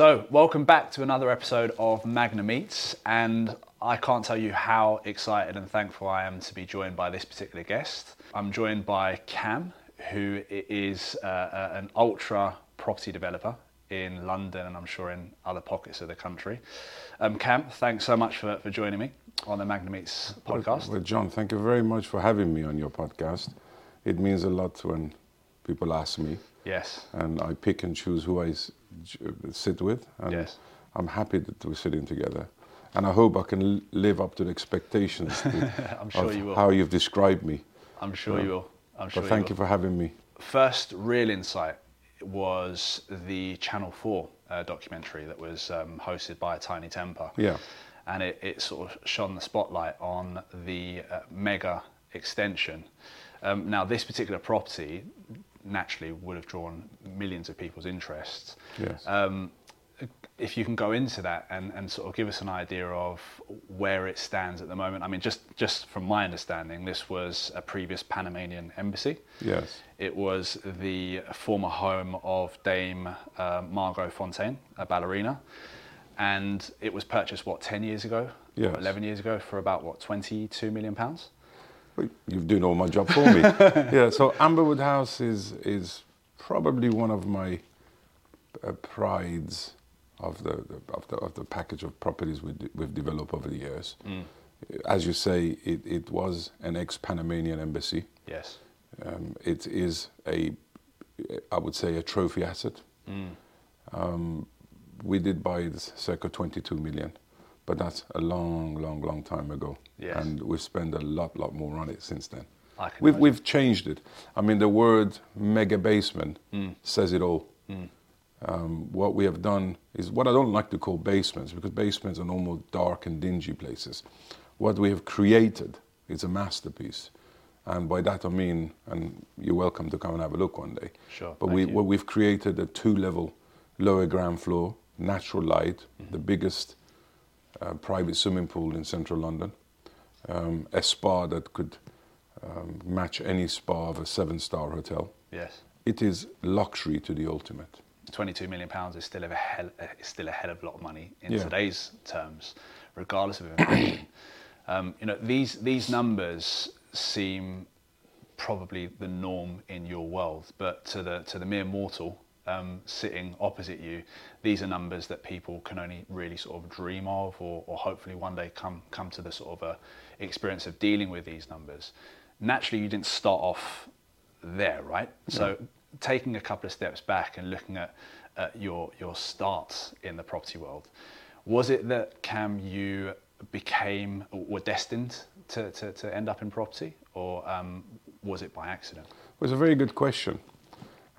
So, welcome back to another episode of Magna Meets, and I can't tell you how excited and thankful I am to be joined by this particular guest. I'm joined by Kam, who is uh, uh, an ultra property developer in London and I'm sure in other pockets of the country. Um, Kam, thanks so much for, for joining me on the Magna Meets podcast. Well, John, thank you very much for having me on your podcast. It means a lot when people ask me. Yes. And I pick and choose who I sit with. And Yes. I'm happy that we're sitting together. And I hope I can live up to the expectations that- sure of you will. how you've described me. I'm sure you will. I'm sure But thank you you for having me. First real insight was the Channel 4 uh, documentary that was um, hosted by Tinie Tempah. Yeah. And it, it sort of shone the spotlight on the uh, mega extension. Um, now, this particular property naturally would have drawn millions of people's interests. Yes. Um, if you can go into that and, and sort of give us an idea of where it stands at the moment. I mean, just, just from my understanding, this was a previous Panamanian embassy. Yes. It was the former home of Dame uh, Margot Fonteyn, a ballerina. And it was purchased, what, 10 years ago? Yes. 11 years ago for about, what, 22 million pounds? Well, You're doing all my job for me. yeah, so Amberwood House is, is probably one of my uh, prides of the, of, the, of the package of properties we, we've developed over the years. As you say, it, it was an ex Panamanian embassy. Yes. Um, it is a, I would say, a trophy asset. Um, we did buy it circa 22 million, but that's a long, long, long time ago. Yes. And we've spent a lot, lot more on it since then. We've, imagine. we've changed it. I mean, the word mega basement Mm. says it all. Um, what we have done is what I don't like to call basements because basements are normal dark and dingy places. What we have created is a masterpiece. And by that I mean, and you're welcome to come and have a look one day. Sure, But we, what we've created a two level lower ground floor, natural light, Mm-hmm. the biggest uh, private swimming pool in central London, um, a spa that could um, match any spa of a seven star hotel. Yes. It is luxury to the ultimate. 22 million pounds is still a hell, is still a hell of a lot of money in Yeah. today's terms, regardless of inflation. um, you know, these these numbers seem probably the norm in your world, but to the to the mere mortal um, sitting opposite you, these are numbers that people can only really sort of dream of, or, or hopefully one day come come to the sort of uh, experience of dealing with these numbers. Naturally, you didn't start off there, right? So taking a couple of steps back and looking at, at your your start in the property world, was it that Kam you became were destined to, to, to end up in property, or um, was it by accident? Well, it's a very good question.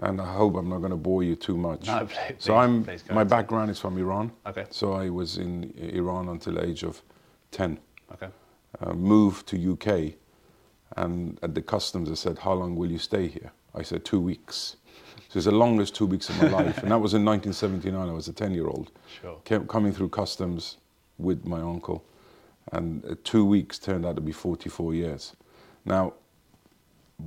And I hope I'm not going to bore you too much. No, please- so I'm, please my it. background is from Iran. Okay. So I was in Iran until the age of 10. Okay. uh, moved to UK, and at the customs they said, "How long will you stay here?" I said, two weeks." So it's the longest two weeks of my life, and that was in 1979. I was a 10-year-old, Sure. Came, coming through customs with my uncle, and uh, two weeks turned out to be 44 years. Now,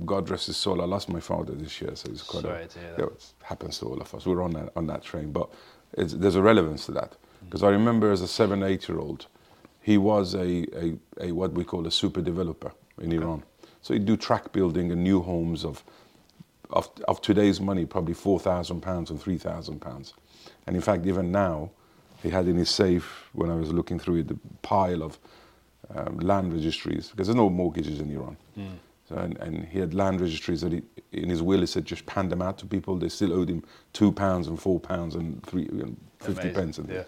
God rest his soul, I lost my father this year, so it's quite Sorry a, to hear that. happens to all of us. We're on that on that train, but it's, there's a relevance to that because I remember as a seven, eight-year-old, he was a, a, a what we call a super developer in Iran. So he'd do track building and new homes of of, of today's money, probably four thousand pounds and three thousand pounds. And in fact, even now, he had in his safe when I was looking through it the pile of um, land registries because there's no mortgages in Iran. So, and, and he had land registries that he, in his will he said just hand them out to people. They still owed him two pounds and four pounds and three and fifty Amazing, pence. And yeah.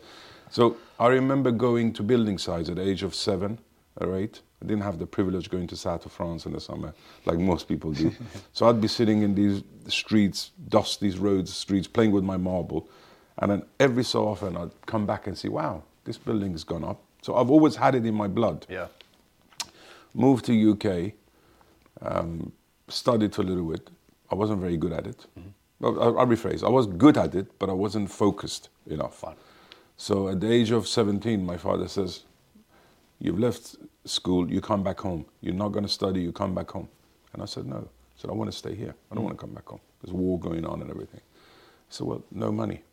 So I remember going to building sites at the age of seven or eight. I didn't have the privilege going to south of France in the summer like most people do. so I'd be sitting in these streets, dust these roads, streets, playing with my marble. And then every so often I'd come back and see, wow, this building's gone up. So I've always had it in my blood. Yeah. Moved to UK, um, studied for a little bit. I wasn't very good at it. Well, I, I rephrase. I was good at it, but I wasn't focused enough. Fine. So at the age of 17, my father says, You've left school, you come back home. You're not going to study, you come back home. And I said, No. I said, I want to stay here. I don't want to come back home. There's war going on and everything. I said, Well, no money.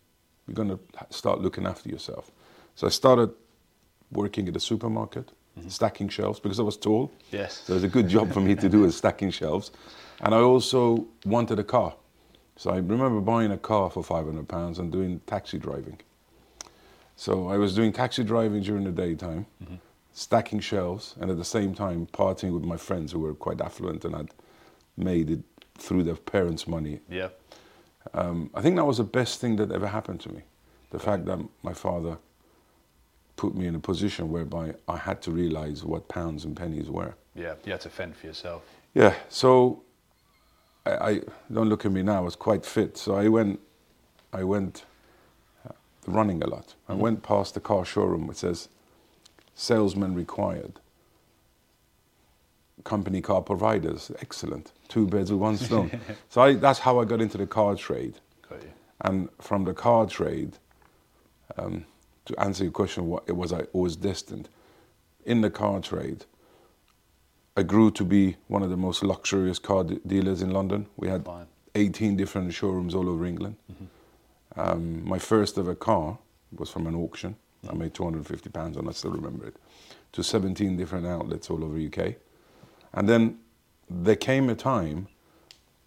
you're going to start looking after yourself. So I started working at a supermarket, stacking shelves because I was tall. Yes. So it was a good job for me to do is stacking shelves. And I also wanted a car. So I remember buying a car for 500 pounds and doing taxi driving. So I was doing taxi driving during the daytime, stacking shelves, and at the same time partying with my friends who were quite affluent and had made it through their parents' money. Yeah. Um, I think that was the best thing that ever happened to me. The fact that my father put me in a position whereby I had to realize what pounds and pennies were. Yeah. You had to fend for yourself. Yeah, so I, I don't look at me now. I was quite fit, so I went, I went uh, running a lot. I went past the car showroom which says, "Salesman required." Company car providers, excellent. Two birds with one stone. so I, that's how I got into the car trade. Got you. And from the car trade, um, to answer your question, what it was I always destined. In the car trade, I grew to be one of the most luxurious car de- dealers in London. We had Fine. 18 different showrooms all over England. Um, my first ever car was from an auction. I made 250 pounds, and I still remember it. To 17 different outlets all over UK, and then there came a time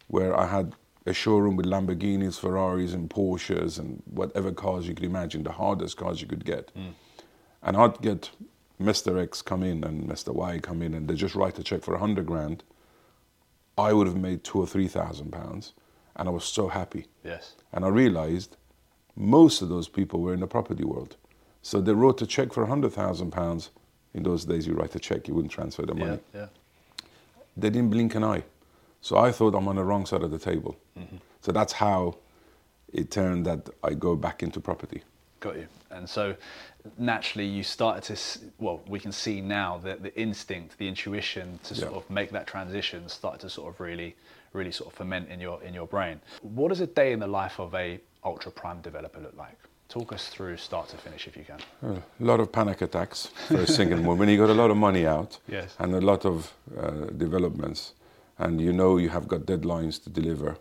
where I had a showroom with Lamborghinis, Ferraris, and Porsches, and whatever cars you could imagine, the hardest cars you could get. Mm. And I'd get Mr. X come in and Mr. Y come in, and they just write a check for a hundred grand. I would have made two or three thousand pounds, and I was so happy. Yes. And I realized most of those people were in the property world. So they wrote a check for a hundred thousand pounds. In those days, you write a check, you wouldn't transfer the money Yeah. Yeah. they didn't blink an eye. So I thought I'm on the wrong side of the table. So that's how it turned that I go back into property. Got you. And so naturally you started to, well, we can see now that the instinct, the intuition to sort Yeah. of make that transition started to sort of really, really sort of ferment in your, in your brain. What does a day in the life of a ultra prime developer look like? Talk us through start to finish if you can. A lot of panic attacks for a single. When you got a lot of money out Yes. and a lot of uh, developments, and you know you have got deadlines to deliver.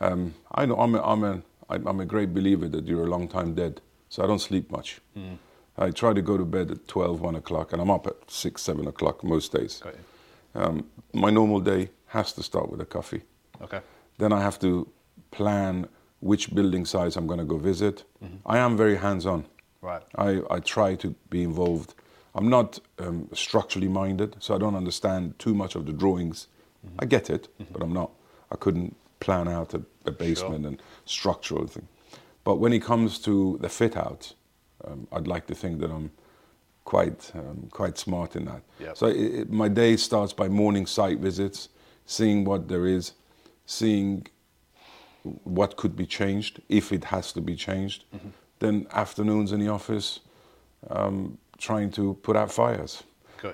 Um, I know I'm a, I'm, a, I'm a great believer that you're a long time dead, so I don't sleep much. I try to go to bed at 12, 1 o'clock, and I'm up at 6, 7 o'clock most days. Um, my normal day has to start with a coffee. Okay. Then I have to plan which building sites I'm going to go visit. I am very hands on. Right. I, I try to be involved. I'm not um, structurally minded, so I don't understand too much of the drawings. I get it, but I'm not. I couldn't plan out a, a basement and structural thing. But when it comes to the fit out, um, I'd like to think that I'm quite um, quite smart in that. Yep. So it, it, my day starts by morning site visits, seeing what there is, seeing what could be changed if it has to be changed. Then afternoons in the office, um, trying to put out fires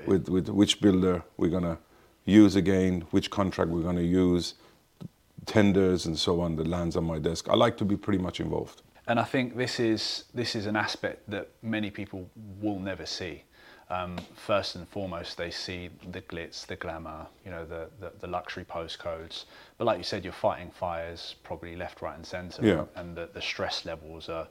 with with which builder we're gonna use again, which contract we're gonna use, tenders and so on that lands on my desk. I like to be pretty much involved. And I think this is this is an aspect that many people will never see. Um, first and foremost, they see the glitz, the glamour, you know, the, the, the luxury postcodes. But like you said, you're fighting fires probably left, right, and centre. Yeah. And the, the stress levels are,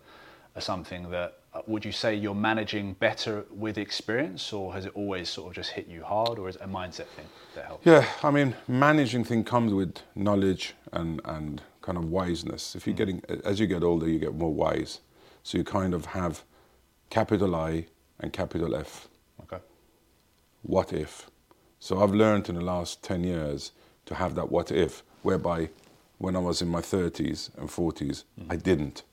are something that Uh, would you say you're managing better with experience, or has it always sort of just hit you hard, or is it a mindset thing that helps? Yeah, I mean, managing thing comes with knowledge and, and kind of wiseness. If you're mm. getting, as you get older, you get more wise. So you kind of have capital I and capital F. Okay. What if? So I've learned in the last 10 years to have that what if, whereby when I was in my 30s and 40s, mm-hmm. I didn't.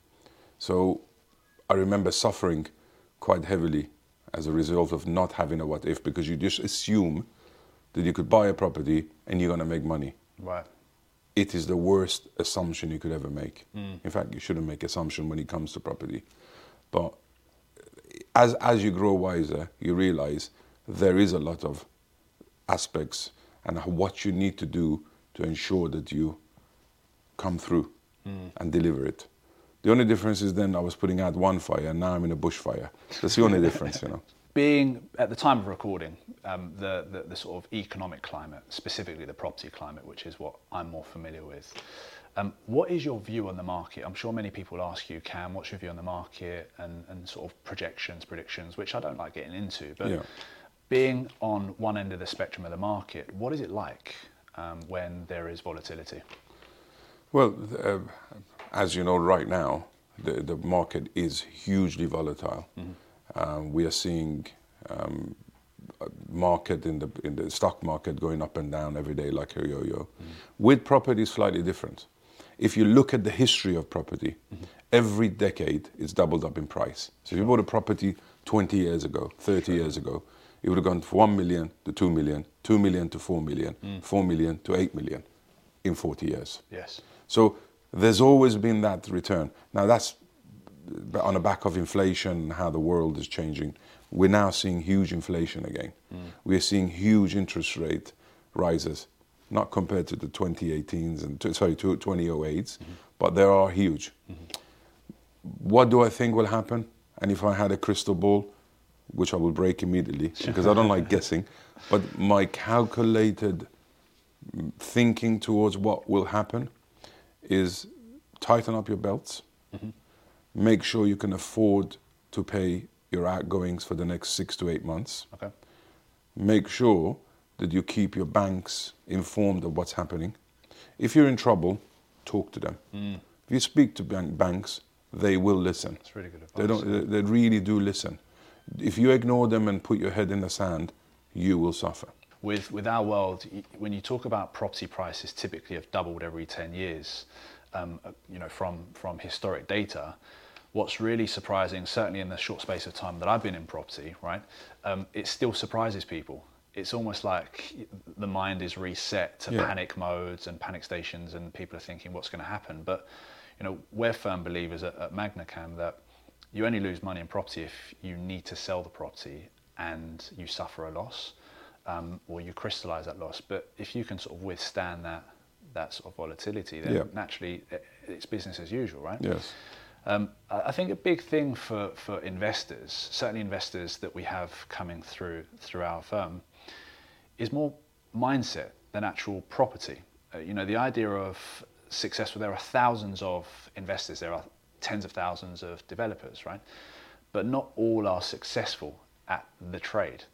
So I remember suffering quite heavily as a result of not having a what if because you just assume that you could buy a property and you're going to make money. Right. It is the worst assumption you could ever make. Hmm. In fact, you shouldn't make assumption when it comes to property. But as as you grow wiser, you realize there is a lot of aspects and what you need to do to ensure that you come through hmm. and deliver it. The only difference is then I was putting out one fire and now I'm in a bushfire. That's the only difference, you know. being at the time of recording, um, the, the the sort of economic climate, specifically the property climate, which is what I'm more familiar with. Um, what is your view on the market? I'm sure many people ask you, Kam, what's your view on the market and, and sort of projections, predictions, which I don't like getting into. But Yeah. being on one end of the spectrum of the market, what is it like um, when there is volatility? Well, uh, as you know, right now, the, the market is hugely volatile. Um, we are seeing um, market in the in the stock market going up and down every day like a yo-yo. With property, it's slightly different. If you look at the history of property, every decade it's doubled up in price. So if you bought a property 20 years ago, 30 years ago, it would have gone from 1 million to 2 million, 2 million to 4 million, 4 million to 8 million in 40 years. Yes. So there's always been that return. Now that's on the back of inflation and how the world is changing. We're now seeing huge inflation again. Mm. We're seeing huge interest rate rises, not compared to the 2018s and sorry, to 2008s, mm-hmm. but they are huge. Mm-hmm. What do I think will happen? And if I had a crystal ball, which I will break immediately because I don't like guessing, but my calculated thinking towards what will happen is tighten up your belts. Mm-hmm. Make sure you can afford to pay your outgoings for the next six to eight months. Okay. Make sure that you keep your banks informed of what's happening. If you're in trouble, talk to them. Mm. If you speak to bank, banks, they will listen. That's really good advice. They don't. They really do listen. If you ignore them and put your head in the sand, you will suffer. With with our world, when you talk about property prices, typically have doubled every ten years. Um, uh, you know, from from historic data, what's really surprising, certainly in the short space of time that I've been in property, right, um, it still surprises people. It's almost like the mind is reset to Yeah. panic modes and panic stations, and people are thinking what's going to happen. But you know, we're firm believers at, at Magnacam that you only lose money in property if you need to sell the property and you suffer a loss um, or you crystallize that loss. But if you can sort of withstand that that sort of volatility, then Yeah. naturally i- it's business as usual, right? Yes. Um, I I think a big thing for, for investors, certainly investors that we have coming through through our firm, is more mindset than actual property. Uh, you know, the idea of successful. There are thousands of investors. There are tens of thousands of developers, right? But not all are successful at the trade.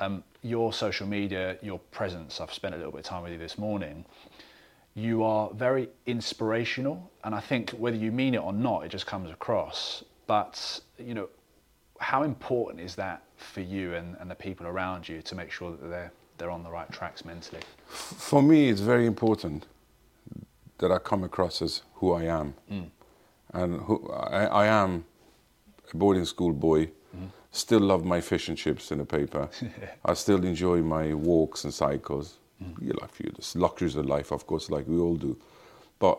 Um, your social media, your presence. I've spent a little bit of time with you this morning you are very inspirational and i think whether you mean it or not it just comes across but you know how important is that for you and, and the people around you to make sure that they're they're on the right tracks mentally For me, it's very important that I come across as who I am, and who I, I am a boarding school boy. Still love my fish and chips in the paper. I still enjoy my walks and cycles. You like few the luxuries of life, of course, like we all do. But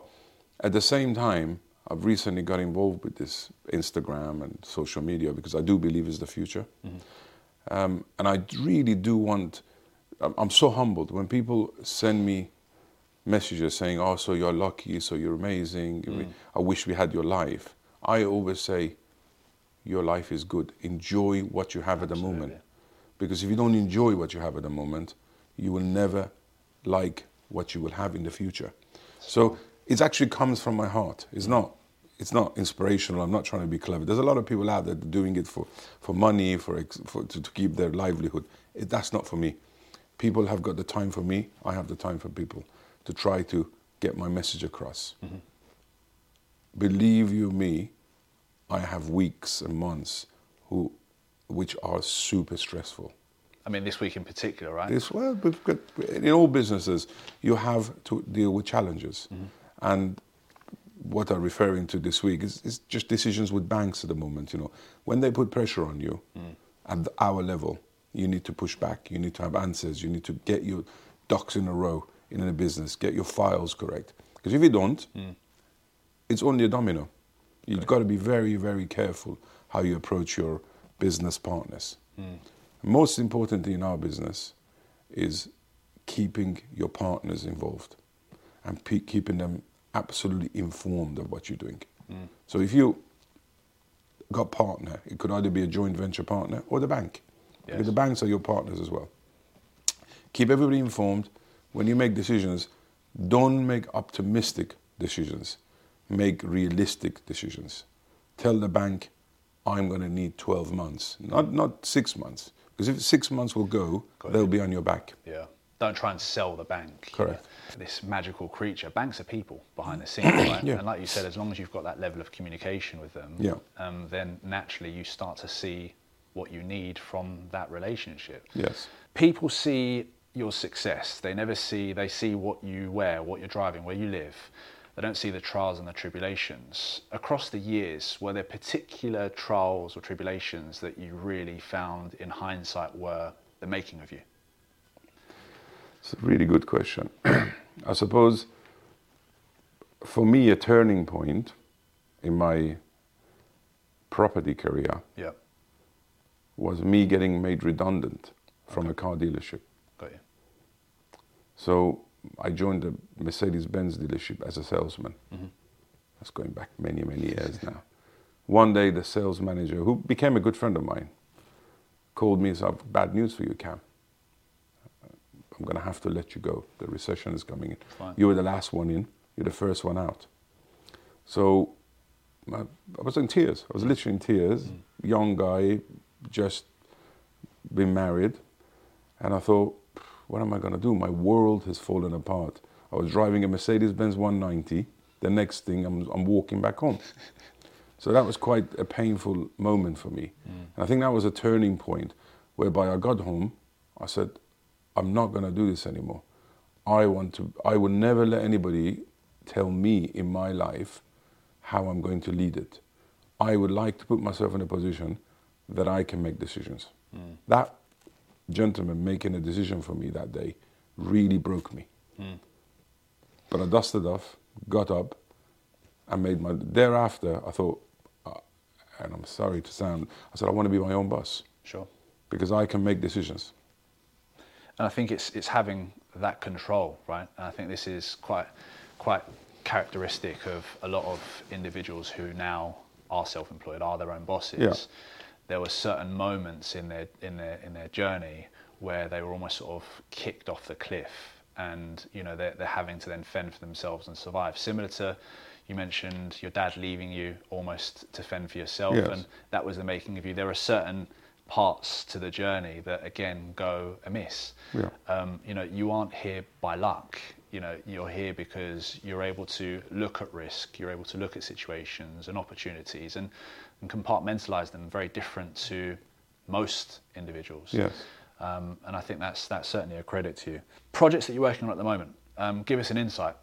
at the same time, I've recently got involved with this Instagram and social media because I do believe it's the future. Um, and I really do want, I'm, I'm so humbled when people send me messages saying, oh, so you're lucky, so you're amazing, Mm. I wish we had your life. I always say, your life is good. Enjoy what you have at the moment. Because if you don't enjoy what you have at the moment, you will never like what you will have in the future. So it actually comes from my heart. It's not. It's not inspirational. I'm not trying to be clever. There's a lot of people out there doing it for, for money, for, for to, to keep their livelihood. It, that's not for me. People have got the time for me. I have the time for people to try to get my message across. Mm-hmm. Believe you me, I have weeks and months who, which are super stressful. i mean this week in particular right This well, in all businesses, you have to deal with challenges, mm-hmm. and what I'm referring to this week is, is just decisions with banks at the moment. You know, when they put pressure on you mm. at the- our level, you need to push back. You need to have answers. You need to get your ducks in a row in a business. Get your files correct. Because if you don't, mm. it's only a domino. You've got to be very, very careful how you approach your business partners. Hmm. Most importantly in our business is keeping your partners involved and pe- keeping them absolutely informed of what you're doing. Hmm. So if you got partner, it could either be a joint venture partner or the bank. Yes. Because the banks are your partners as well. Keep everybody informed. When you make decisions, don't make optimistic decisions. Make realistic decisions. Tell the bank, I'm going to need 12 months, not, not six months. Because if six months will go, Got they'll you. be on your back. Yeah. Don't try and sell the bank. Correct. This magical creature. Banks are people behind the scenes, right? Yeah. And like you said, as long as you've got that level of communication with them, Yeah. um, then naturally you start to see what you need from that relationship. Yes. People see your success. They never see, they see what you wear, what you're driving, where you live. They don't see the trials and the tribulations. Across the years, were there particular trials or tribulations that you really found in hindsight were the making of you? It's a really good question. I suppose for me, a turning point in my property career Yeah. was me getting made redundant from a car dealership. Got you. So I joined a Mercedes Benz dealership as a salesman. Mm-hmm. That's going back many, many years now. One day, the sales manager, who became a good friend of mine, called me and said, I've bad news for you, Kam. I'm going to have to let you go. The recession is coming in. Fine. You were the last one in, you're the first one out. So I, I was in tears. I was literally in tears. Young guy, just been married. And I thought, what am I going to do? My world has fallen apart. I was driving a Mercedes Benz 190. The next thing, I'm, I'm walking back home. so that was quite a painful moment for me. Mm. And I think that was a turning point whereby I got home. I said, I'm not going to do this anymore. I want to, I will never let anybody tell me in my life how I'm going to lead it. I would like to put myself in a position that I can make decisions. Mm. That gentleman making a decision for me that day really broke me. But I dusted off, got up, and made my. Thereafter, I thought, uh, and I'm sorry to sound, I said, I want to be my own boss Sure. because I can make decisions. And I think it's it's having that control, right? And I think this is quite quite characteristic of a lot of individuals who now are self-employed, are their own bosses. Yeah. There were certain moments in their in their in their journey where they were almost sort of kicked off the cliff, and you know they're they're having to then fend for themselves and survive. Similar to you mentioned your dad leaving you almost to fend for yourself, Yes. and that was the making of you. There are certain parts to the journey that again go amiss. Yeah. Um, you know, you aren't here by luck. You know, you're here because you're able to look at risk, you're able to look at situations and opportunities and, and compartmentalize them very different to most individuals. Yes. Um, and I think that's that's certainly a credit to you. Projects that you're working on at the moment. Um, give us an insight.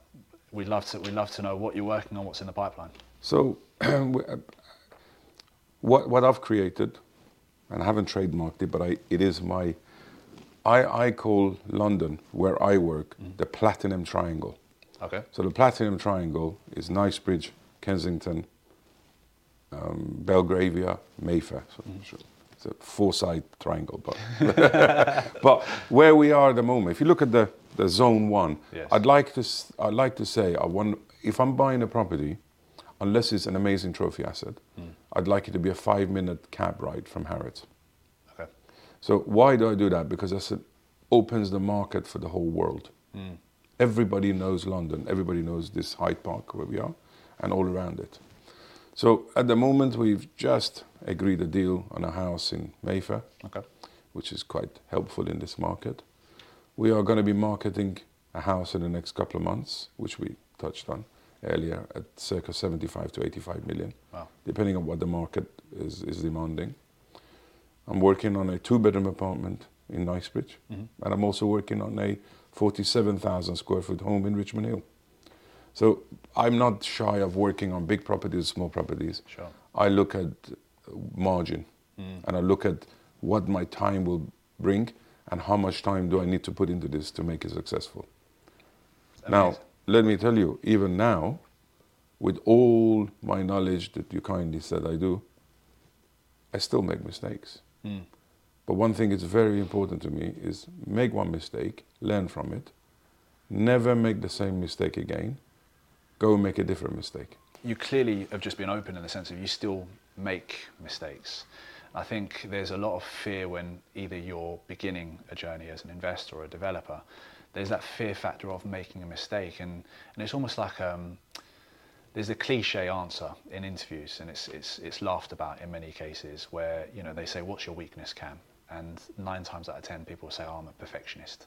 We'd love to we'd love to know what you're working on, what's in the pipeline. So, what what I've created, and I haven't trademarked it, but I, it is my. I, I call London, where I work, mm. the Platinum Triangle. Okay. So the Platinum Triangle is Knightsbridge, Kensington, um, Belgravia, Mayfair. So mm. so it's a four-side triangle, but but where we are at the moment, if you look at the, the zone one, Yes. I'd like to I'd like to say I want if I'm buying a property, unless it's an amazing trophy asset, mm. I'd like it to be a five-minute cab ride from Harrods. So why do I do that? Because that's it opens the market for the whole world. Hmm. Everybody knows London. Everybody knows this Hyde Park where we are, and all around it. So at the moment, we've just agreed a deal on a house in Mayfair, Okay. which is quite helpful in this market. We are going to be marketing a house in the next couple of months, which we touched on earlier, at circa 75 to 85 million, Wow. depending on what the market is, is demanding. I'm working on a two bedroom apartment in Knightsbridge, mm-hmm. and I'm also working on a 47,000 square foot home in Richmond Hill. So I'm not shy of working on big properties, small properties. Sure. I look at margin mm. and I look at what my time will bring and how much time do I need to put into this to make it successful. Now, let me tell you, even now, with all my knowledge that you kindly said I do, I still make mistakes. But one thing that's very important to me is make one mistake, learn from it, never make the same mistake again, go make a different mistake. you clearly have just been open in the sense of you still make mistakes. I think there's a lot of fear when either you're beginning a journey as an investor or a developer. There's that fear factor of making a mistake, and, and it's almost like um, there's a cliche answer in interviews, and it's it's it's laughed about in many cases where you know they say, "What's your weakness, Kam?" And nine times out of ten, people say, oh, "I'm a perfectionist,"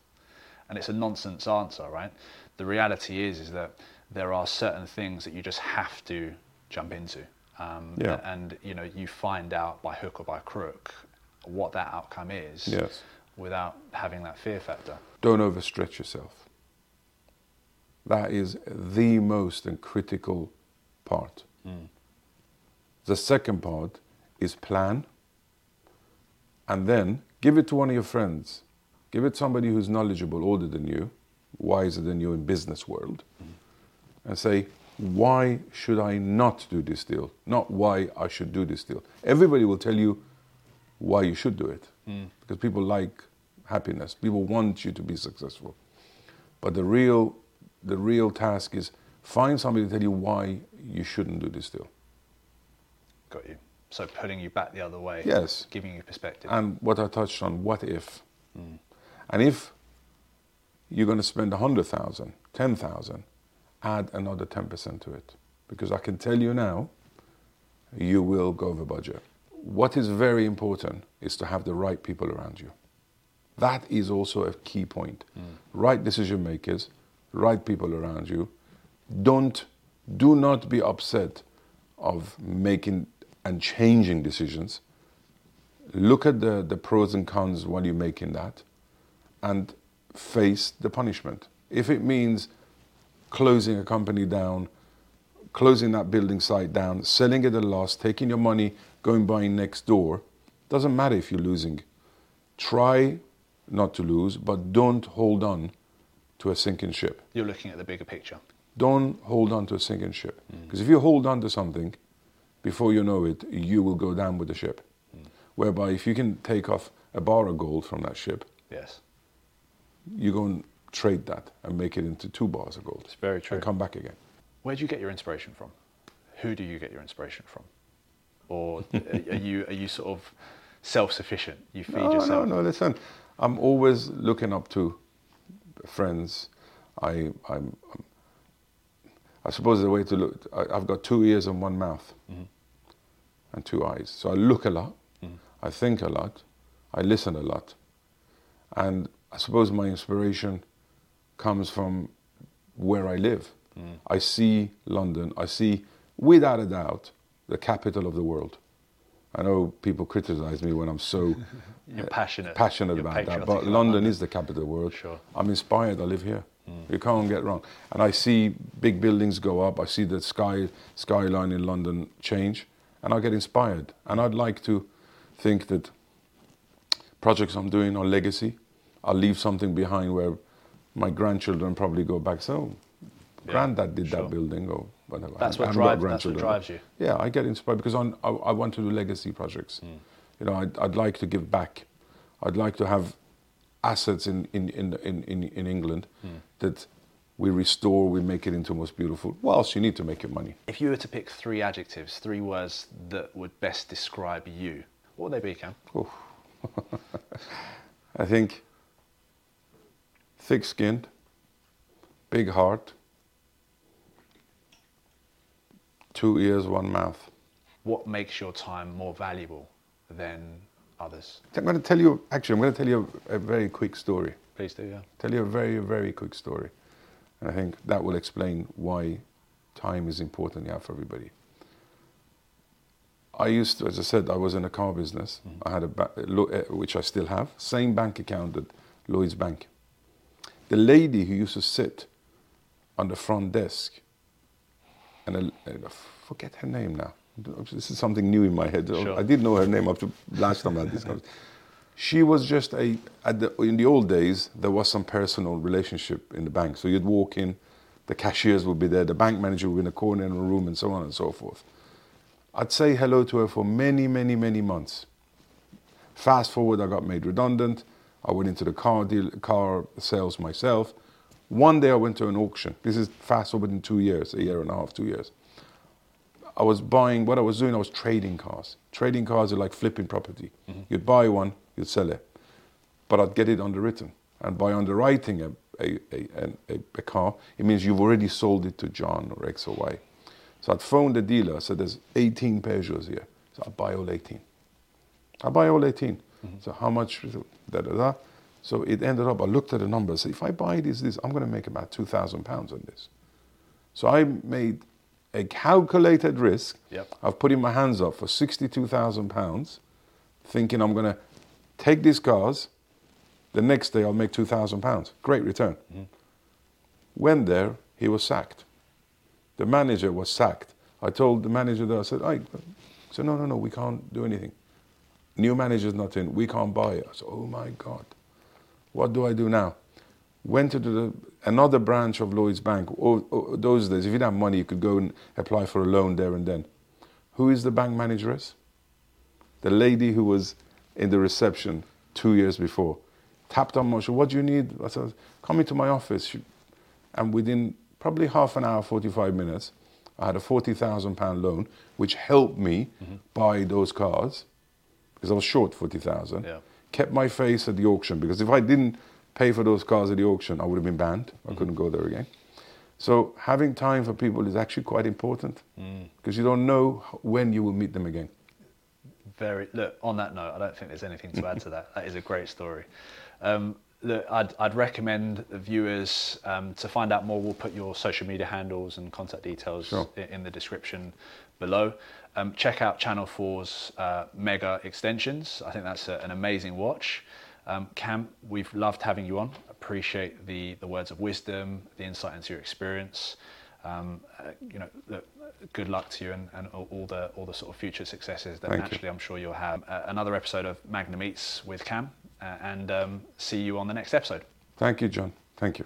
and it's a nonsense answer, right? The reality is is that there are certain things that you just have to jump into, um, Yeah. and you know you find out by hook or by crook what that outcome is, Yes. without having that fear factor. Don't overstretch yourself. That is the most and critical part. Hmm. The second part is plan, and then give it to one of your friends. Give it somebody who's knowledgeable, older than you, wiser than you in business world, hmm. and say, why should I not do this deal? Not why I should do this deal. Everybody will tell you why you should do it, hmm. because people like happiness. People want you to be successful. But the real, the real task is find somebody to tell you why you shouldn't do this deal. Got you. So putting you back the other way. Yes. Giving you perspective. And what I touched on, what if? Hmm. And if you're going to spend 100,000, 10,000, add another 10% to it. Because I can tell you now, you will go over budget. What is very important is to have the right people around you. That is also a key point. Hmm. Right decision makers, right people around you. Don't, do not be upset of making and changing decisions look at the, the pros and cons while you're making that and face the punishment. If it means closing a company down, closing that building site down, selling it at a loss, taking your money, going buying next door, doesn't matter if you're losing. Try not to lose, but don't hold on to a sinking ship. You're looking at the bigger picture. Don't hold on to a sinking ship. Mm. Because if you hold on to something, before you know it, you will go down with the ship. Mm. Whereby, if you can take off a bar of gold from that ship, Yes. you go and trade that and make it into two bars of gold. It's very true. And come back again. Where do you get your inspiration from? Who do you get your inspiration from? Or are you are you sort of self-sufficient? You feed No, yourself. no, no. Listen, I'm always looking up to friends. I, I'm, I'm I suppose the way to look. I, I've got two ears and one mouth, mm-hmm. and two eyes. So I look a lot. Mm. I think a lot. I listen a lot, and I suppose my inspiration comes from where I live. Mm. I see London. I see, without a doubt, the capital of the world. I know people criticize me when I'm so You're uh, passionate. passionate You're about that. But about London is the capital of the world. Sure. I'm inspired. I live here. You can't get wrong. And I see big buildings go up. I see the sky skyline in London change, and I get inspired. And I'd like to think that projects I'm doing are legacy. I'll leave something behind where my grandchildren probably go back. So, Yeah, granddad did sure. that building, or whatever. That's what drives- that's what drives you. Yeah, I get inspired because I'm, I, I want to do legacy projects. Hmm. You know, I'd, I'd like to give back. I'd like to have assets in, in, in, in, in, in England Hmm. that we restore, we make it into most beautiful. What else you need to make your money? If you were to pick three adjectives, three words that would best describe you, what would they be, Kam? I think thick skinned, big heart, two ears, one mouth. What makes your time more valuable than others? I'm going to tell you, actually, I'm going to tell you a, a very quick story. Please do, yeah. tell you a very, very quick story. And I think that will explain why time is important for everybody. I used to, as I said, I was in a car business. I had a, ba- uh, which I still have, same bank account at Lloyd's Bank. The lady who used to sit on the front desk, and I, I forget her name now. This is something new in my head. Sure. I didn't know her name up to last time I had this conversation. She was just a, at the, in the old days, there was some personal relationship in the bank. So you'd walk in, the cashiers would be there, the bank manager would be in a corner in a room, and so on and so forth. I'd say hello to her for many, many, many months. Fast forward, I got made redundant. I went into the car deal, car sales myself. One day I went to an auction. This is fast forward in two years, a year and a half, two years. I was buying, what I was doing, I was trading cars. Trading cars are like flipping property. Mm-hmm. You'd buy one, you'd sell it. But I'd get it underwritten. And by underwriting a, a, a, a, a car, it means you've already sold it to John or X or Y. So I'd phone the dealer. I said, "There's 18 Peugeots here." So I buy all 18. I buy all 18. Mm-hmm. So how much? Da da da. So it ended up. I looked at the numbers. If I buy this, this, I'm going to make about 2,000 pounds on this. So I made a calculated risk Yep. of putting my hands up for 62,000 pounds, thinking I'm going to take these cars. The next day I'll make 2,000 pounds. Great return. Mm-hmm. Went there, he was sacked. The manager was sacked. I told the manager there, I said, I said, no, no, no, we can't do anything. New manager's not in, we can't buy it. I said, oh my God, what do I do now? Went to the, another branch of Lloyd's Bank. Oh, oh, those days, if you didn't have money, you could go and apply for a loan there and then. Who is the bank manageress? The lady who was in the reception two years before tapped on my shoulder. What do you need? I said, come into my office. She- And within probably half an hour, 45 minutes, I had a 40,000 pound loan, which helped me mm-hmm. buy those cars because I was short 40,000. Yeah. Kept my face at the auction because if I didn't pay for those cars at the auction, I would have been banned. I couldn't go there again. So having time for people is actually quite important because you don't know when you will meet them again. Very look. On that note, I don't think there's anything to add to that. That is a great story. Um, look, I'd, I'd recommend the viewers um, to find out more. We'll put your social media handles and contact details Sure. i- in the description below. Um, check out Channel 4's uh, Mega Extensions. I think that's a, an amazing watch. Um, Kam, we've loved having you on. Appreciate the, the words of wisdom, the insight into your experience. Um, uh, you know, look, good luck to you and, and all all the all the sort of future successes that Thank you. naturally I'm sure you'll have. Uh, another episode of Magna Meets with Kam, uh, and um, see you on the next episode. Thank you, John. Thank you.